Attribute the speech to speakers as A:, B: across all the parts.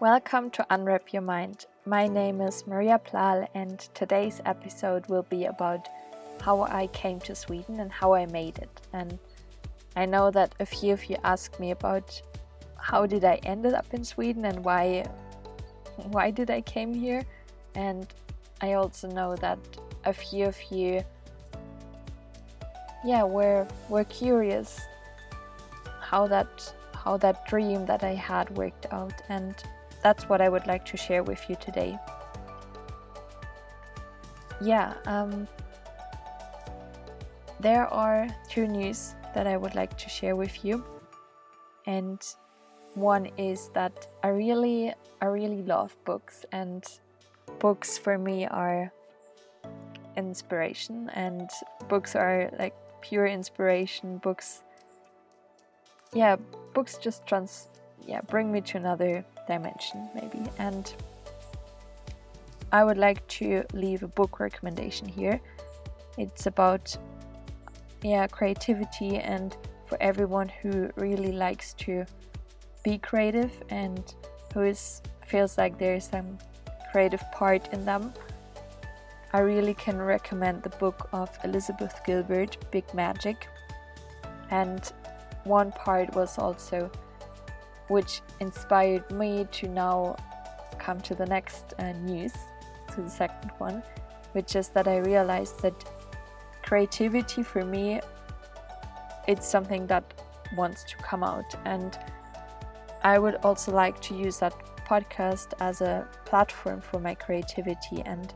A: Welcome to Unwrap Your Mind. My name is Maria Plal, and today's episode will be about how I came to Sweden and how I made it. And I know that a few of you asked me about how did I ended up in Sweden and why why did I came here? And I also know that a few of you yeah were were curious how that how that dream that I had worked out and that's what I would like to share with you today. Yeah, um, there are two news that I would like to share with you, and one is that I really, I really love books, and books for me are inspiration, and books are like pure inspiration. Books, yeah, books just trans, yeah, bring me to another dimension, maybe. And I would like to leave a book recommendation here. It's about yeah, creativity and for everyone who really likes to be creative and who is feels like there is some creative part in them. I really can recommend the book of Elizabeth Gilbert, Big Magic. And one part was also which inspired me to now come to the next uh, news, to the second one, which is that I realized that creativity for me it's something that wants to come out. And I would also like to use that podcast as a platform for my creativity. And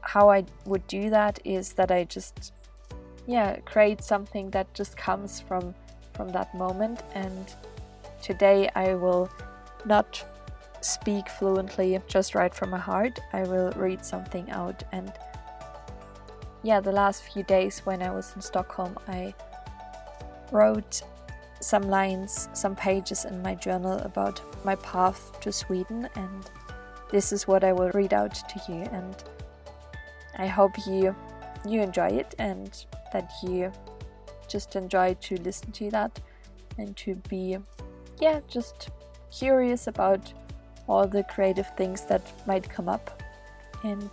A: how I would do that is that I just yeah create something that just comes from from that moment. And Today I will not speak fluently, just write from my heart. I will read something out and yeah, the last few days when I was in Stockholm, I wrote some lines, some pages in my journal about my path to Sweden, and this is what I will read out to you. And I hope you you enjoy it and that you just enjoy to listen to that and to be yeah, just curious about all the creative things that might come up. And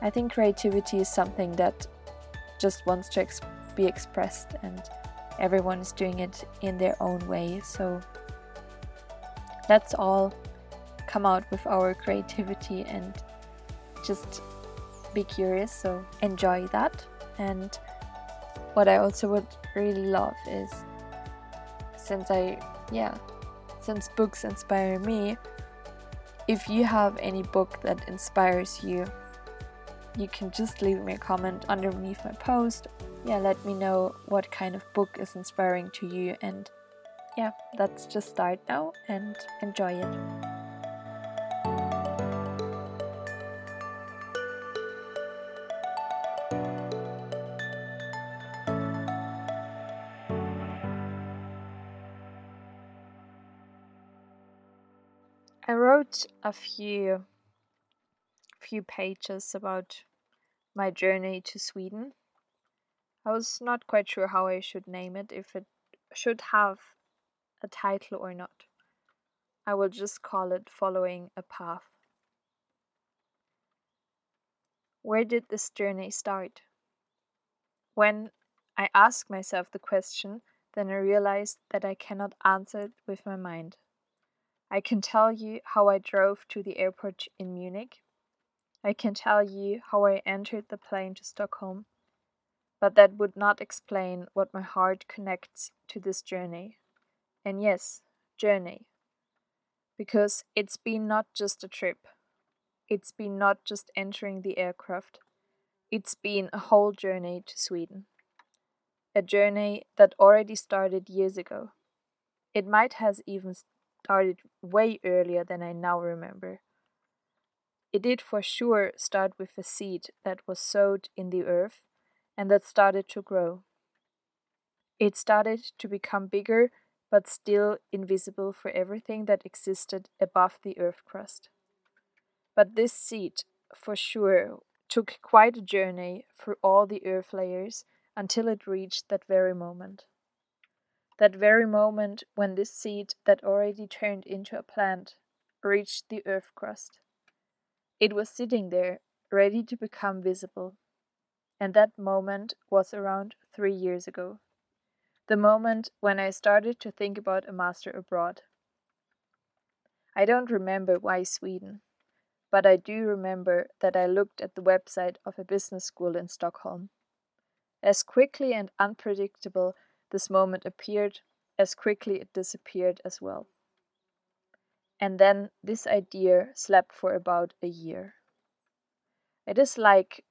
A: I think creativity is something that just wants to ex- be expressed, and everyone is doing it in their own way. So let's all come out with our creativity and just be curious. So enjoy that. And what I also would really love is since I yeah, since books inspire me, if you have any book that inspires you, you can just leave me a comment underneath my post. Yeah, let me know what kind of book is inspiring to you, and yeah, let's just start now and enjoy it. I wrote a few few pages about my journey to Sweden. I was not quite sure how I should name it, if it should have a title or not. I will just call it Following a Path. Where did this journey start? When I ask myself the question, then I realize that I cannot answer it with my mind. I can tell you how I drove to the airport in Munich. I can tell you how I entered the plane to Stockholm. But that would not explain what my heart connects to this journey. And yes, journey. Because it's been not just a trip, it's been not just entering the aircraft, it's been a whole journey to Sweden. A journey that already started years ago. It might has even started way earlier than I now remember. It did for sure start with a seed that was sowed in the earth and that started to grow. It started to become bigger but still invisible for everything that existed above the earth crust. But this seed, for sure, took quite a journey through all the earth layers until it reached that very moment that very moment when this seed that already turned into a plant reached the earth crust. It was sitting there, ready to become visible. And that moment was around three years ago. The moment when I started to think about a master abroad. I don't remember why Sweden, but I do remember that I looked at the website of a business school in Stockholm. As quickly and unpredictable this moment appeared, as quickly it disappeared as well. And then this idea slept for about a year. It is like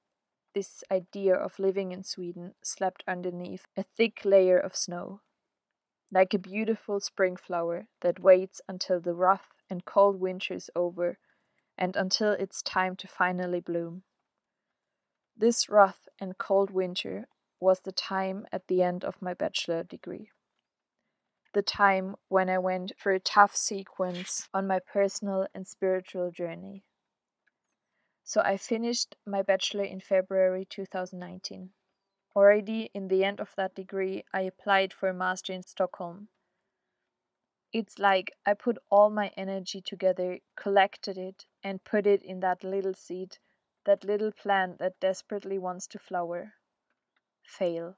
A: this idea of living in Sweden slept underneath a thick layer of snow, like a beautiful spring flower that waits until the rough and cold winter is over and until it's time to finally bloom. This rough and cold winter was the time at the end of my bachelor degree. The time when I went for a tough sequence on my personal and spiritual journey. So I finished my bachelor in February 2019. Already in the end of that degree, I applied for a master in Stockholm. It's like I put all my energy together, collected it, and put it in that little seed, that little plant that desperately wants to flower. Fail.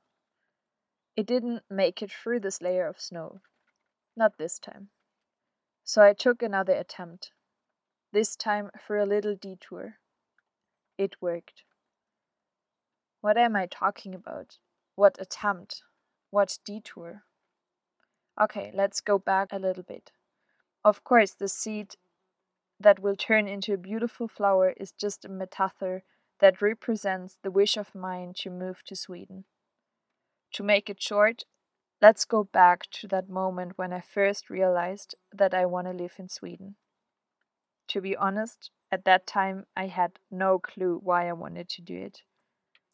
A: It didn't make it through this layer of snow. Not this time. So I took another attempt. This time for a little detour. It worked. What am I talking about? What attempt? What detour? Okay, let's go back a little bit. Of course, the seed that will turn into a beautiful flower is just a metaphor that represents the wish of mine to move to Sweden. To make it short, let's go back to that moment when I first realized that I want to live in Sweden. To be honest, at that time, I had no clue why I wanted to do it.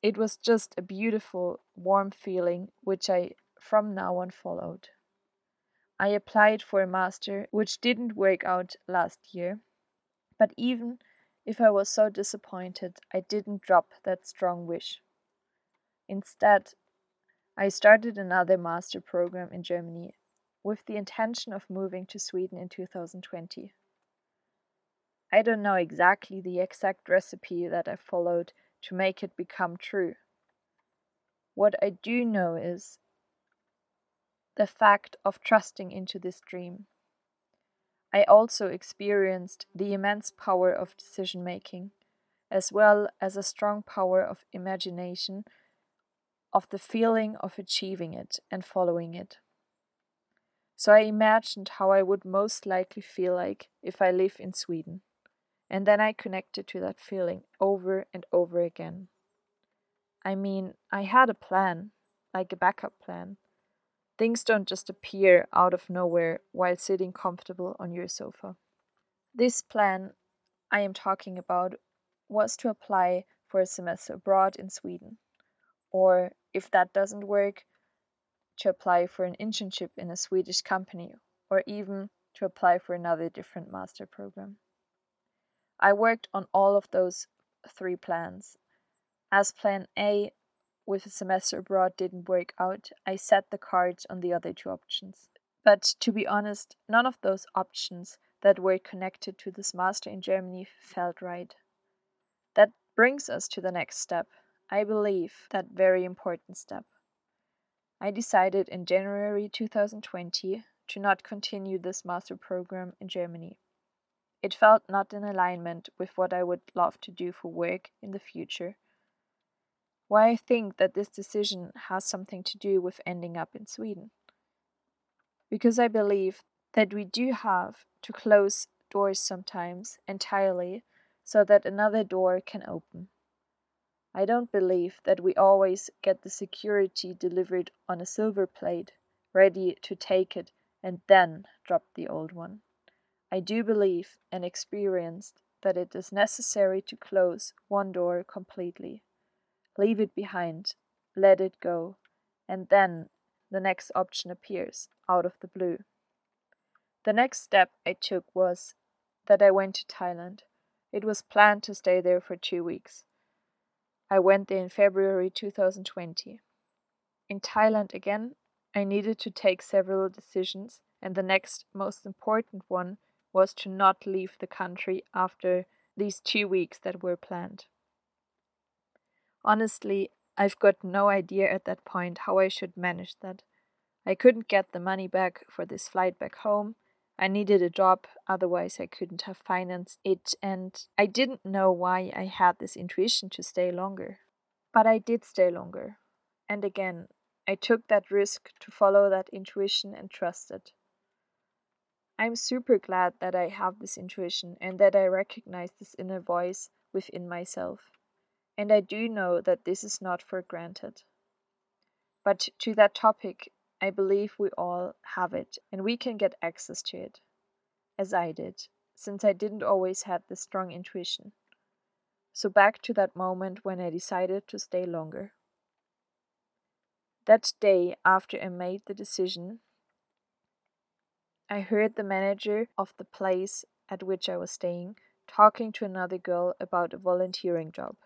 A: It was just a beautiful, warm feeling which I from now on followed. I applied for a master, which didn't work out last year, but even if I was so disappointed, I didn't drop that strong wish. Instead, I started another master program in Germany with the intention of moving to Sweden in 2020. I don't know exactly the exact recipe that I followed to make it become true. What I do know is the fact of trusting into this dream. I also experienced the immense power of decision making, as well as a strong power of imagination, of the feeling of achieving it and following it. So I imagined how I would most likely feel like if I live in Sweden. And then I connected to that feeling over and over again. I mean, I had a plan, like a backup plan. Things don't just appear out of nowhere while sitting comfortable on your sofa. This plan I am talking about was to apply for a semester abroad in Sweden, or if that doesn't work, to apply for an internship in a Swedish company, or even to apply for another different master program. I worked on all of those three plans. As plan A with a semester abroad didn't work out, I set the cards on the other two options. But to be honest, none of those options that were connected to this master in Germany felt right. That brings us to the next step. I believe that very important step. I decided in January 2020 to not continue this master program in Germany. It felt not in alignment with what I would love to do for work in the future. Why I think that this decision has something to do with ending up in Sweden. Because I believe that we do have to close doors sometimes entirely so that another door can open. I don't believe that we always get the security delivered on a silver plate, ready to take it and then drop the old one. I do believe and experienced that it is necessary to close one door completely, leave it behind, let it go, and then the next option appears out of the blue. The next step I took was that I went to Thailand. It was planned to stay there for two weeks. I went there in February 2020. In Thailand again, I needed to take several decisions, and the next most important one was to not leave the country after these two weeks that were planned. Honestly, I've got no idea at that point how I should manage that. I couldn't get the money back for this flight back home. I needed a job, otherwise, I couldn't have financed it, and I didn't know why I had this intuition to stay longer. But I did stay longer. And again, I took that risk to follow that intuition and trust it. I'm super glad that I have this intuition and that I recognize this inner voice within myself. And I do know that this is not for granted. But to that topic, I believe we all have it and we can get access to it, as I did, since I didn't always have this strong intuition. So back to that moment when I decided to stay longer. That day after I made the decision, I heard the manager of the place at which I was staying talking to another girl about a volunteering job.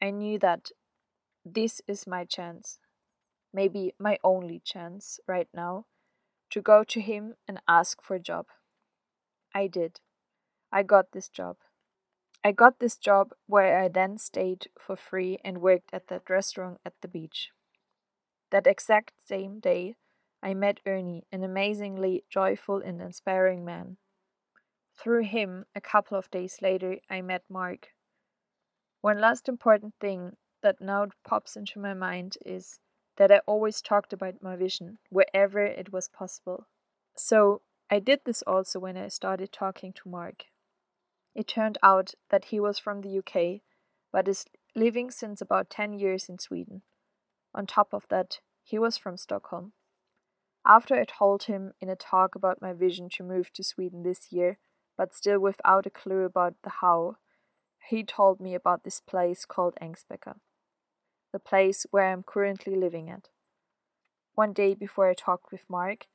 A: I knew that this is my chance, maybe my only chance right now, to go to him and ask for a job. I did. I got this job. I got this job where I then stayed for free and worked at that restaurant at the beach. That exact same day, I met Ernie, an amazingly joyful and inspiring man. Through him, a couple of days later, I met Mark. One last important thing that now pops into my mind is that I always talked about my vision wherever it was possible. So I did this also when I started talking to Mark. It turned out that he was from the UK, but is living since about 10 years in Sweden. On top of that, he was from Stockholm. After I told him in a talk about my vision to move to Sweden this year, but still without a clue about the how, he told me about this place called Ängsbacka, the place where I'm currently living at. One day before I talked with Mark,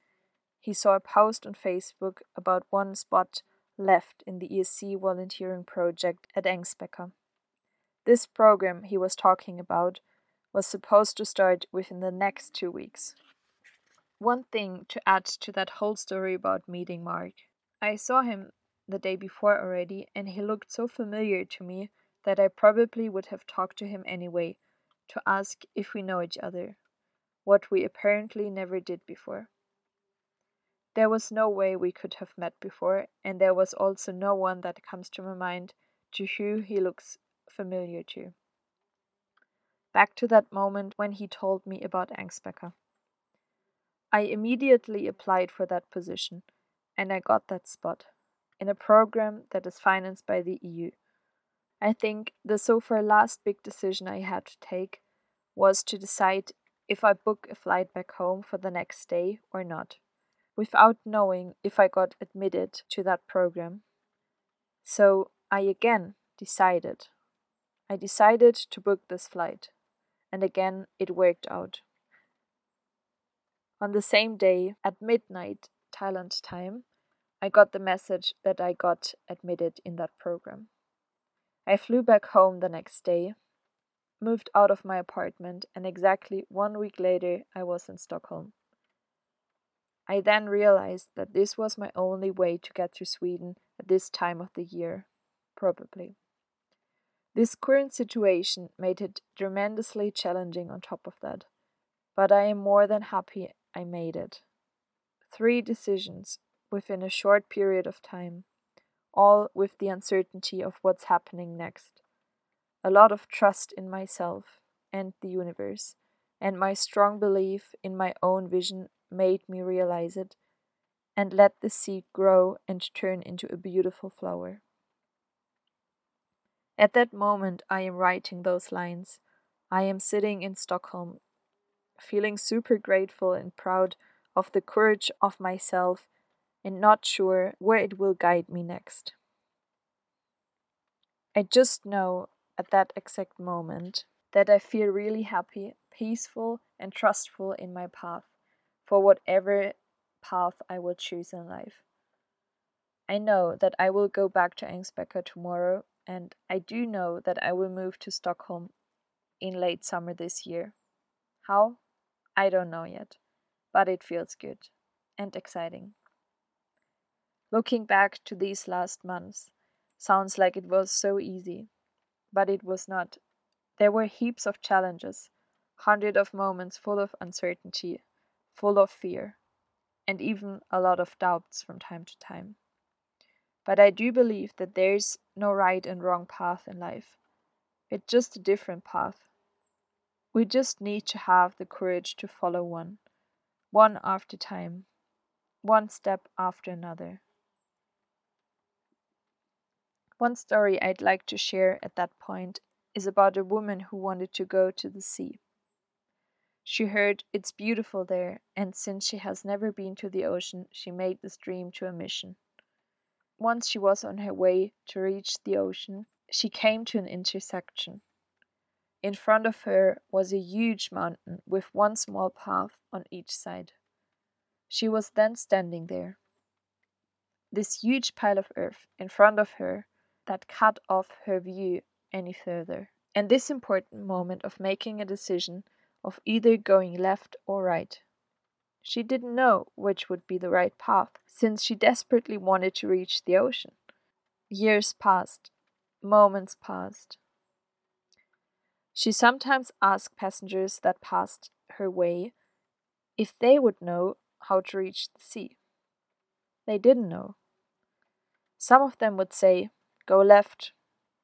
A: he saw a post on Facebook about one spot left in the ESC volunteering project at Ängsbacka. This program he was talking about was supposed to start within the next two weeks. One thing to add to that whole story about meeting Mark. I saw him the day before already, and he looked so familiar to me that I probably would have talked to him anyway to ask if we know each other, what we apparently never did before. There was no way we could have met before, and there was also no one that comes to my mind to who he looks familiar to back to that moment when he told me about Ängsbacka. I immediately applied for that position, and I got that spot in a program that is financed by the EU. I think the so far last big decision I had to take was to decide if I book a flight back home for the next day or not, without knowing if I got admitted to that program. So I again decided. I decided to book this flight and again it worked out. On the same day, at midnight Thailand time, I got the message that I got admitted in that program. I flew back home the next day, moved out of my apartment, and exactly one week later I was in Stockholm. I then realized that this was my only way to get to Sweden at this time of the year, probably. This current situation made it tremendously challenging on top of that, but I am more than happy I made it. Three decisions within a short period of time, all with the uncertainty of what's happening next. A lot of trust in myself and the universe, and my strong belief in my own vision made me realize it and let the seed grow and turn into a beautiful flower. At that moment, I am writing those lines. I am sitting in Stockholm, feeling super grateful and proud of the courage of myself and not sure where it will guide me next. I just know at that exact moment that I feel really happy, peaceful, and trustful in my path for whatever path I will choose in life. I know that I will go back to Ängsbacka tomorrow and I do know that I will move to Stockholm in late summer this year. How? I don't know yet, but it feels good and exciting. Looking back to these last months, sounds like it was so easy, but it was not. There were heaps of challenges, hundreds of moments full of uncertainty, full of fear, and even a lot of doubts from time to time. But I do believe that there's no right and wrong path in life. It's just a different path. We just need to have the courage to follow one, one after time, one step after another. One story I'd like to share at that point is about a woman who wanted to go to the sea. She heard it's beautiful there, and since she has never been to the ocean, she made this dream to a mission. Once she was on her way to reach the ocean, she came to an intersection. In front of her was a huge mountain with one small path on each side. She was then standing there. This huge pile of earth in front of her that cut off her view any further. And this important moment of making a decision of either going left or right. She didn't know which would be the right path, since she desperately wanted to reach the ocean. Years passed, moments passed. She sometimes asked passengers that passed her way if they would know how to reach the sea. They didn't know. Some of them would say, Go left.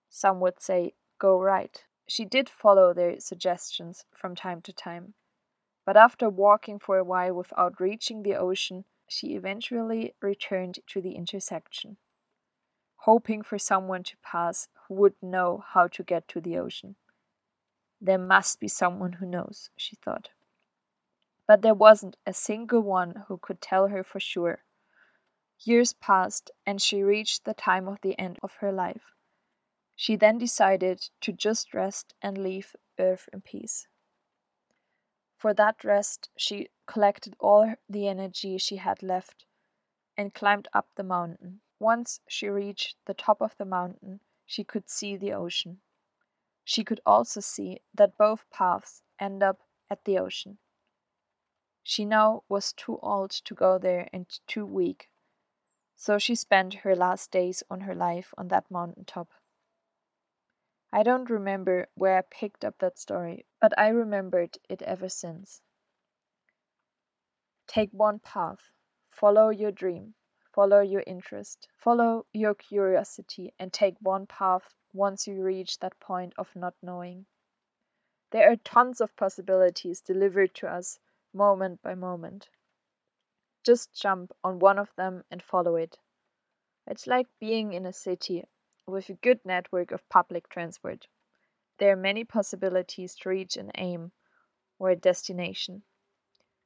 A: Some would say, Go right. She did follow their suggestions from time to time, but after walking for a while without reaching the ocean, she eventually returned to the intersection, hoping for someone to pass who would know how to get to the ocean. There must be someone who knows, she thought. But there wasn't a single one who could tell her for sure. Years passed, and she reached the time of the end of her life. She then decided to just rest and leave Earth in peace. For that rest, she collected all the energy she had left and climbed up the mountain. Once she reached the top of the mountain, she could see the ocean. She could also see that both paths end up at the ocean. She now was too old to go there and too weak so she spent her last days on her life on that mountain top. I don't remember where I picked up that story, but I remembered it ever since. Take one path, follow your dream, follow your interest, follow your curiosity, and take one path once you reach that point of not knowing. There are tons of possibilities delivered to us moment by moment. Just jump on one of them and follow it. It's like being in a city with a good network of public transport. There are many possibilities to reach an aim or a destination.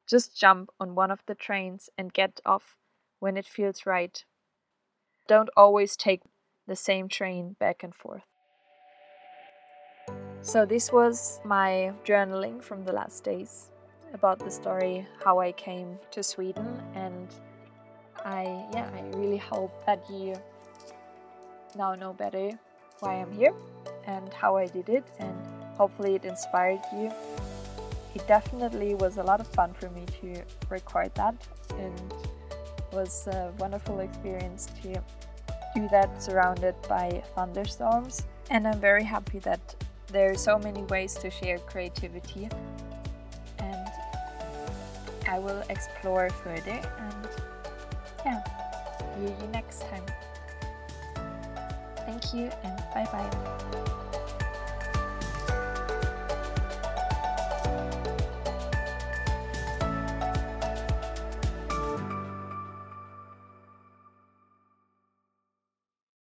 A: Just jump on one of the trains and get off when it feels right. Don't always take the same train back and forth. So, this was my journaling from the last days about the story how I came to Sweden and I yeah, I really hope that you now know better why I'm here and how I did it and hopefully it inspired you. It definitely was a lot of fun for me to record that and was a wonderful experience to do that surrounded by thunderstorms and I'm very happy that there are so many ways to share creativity I will explore further and yeah, see you next time. Thank you and bye bye.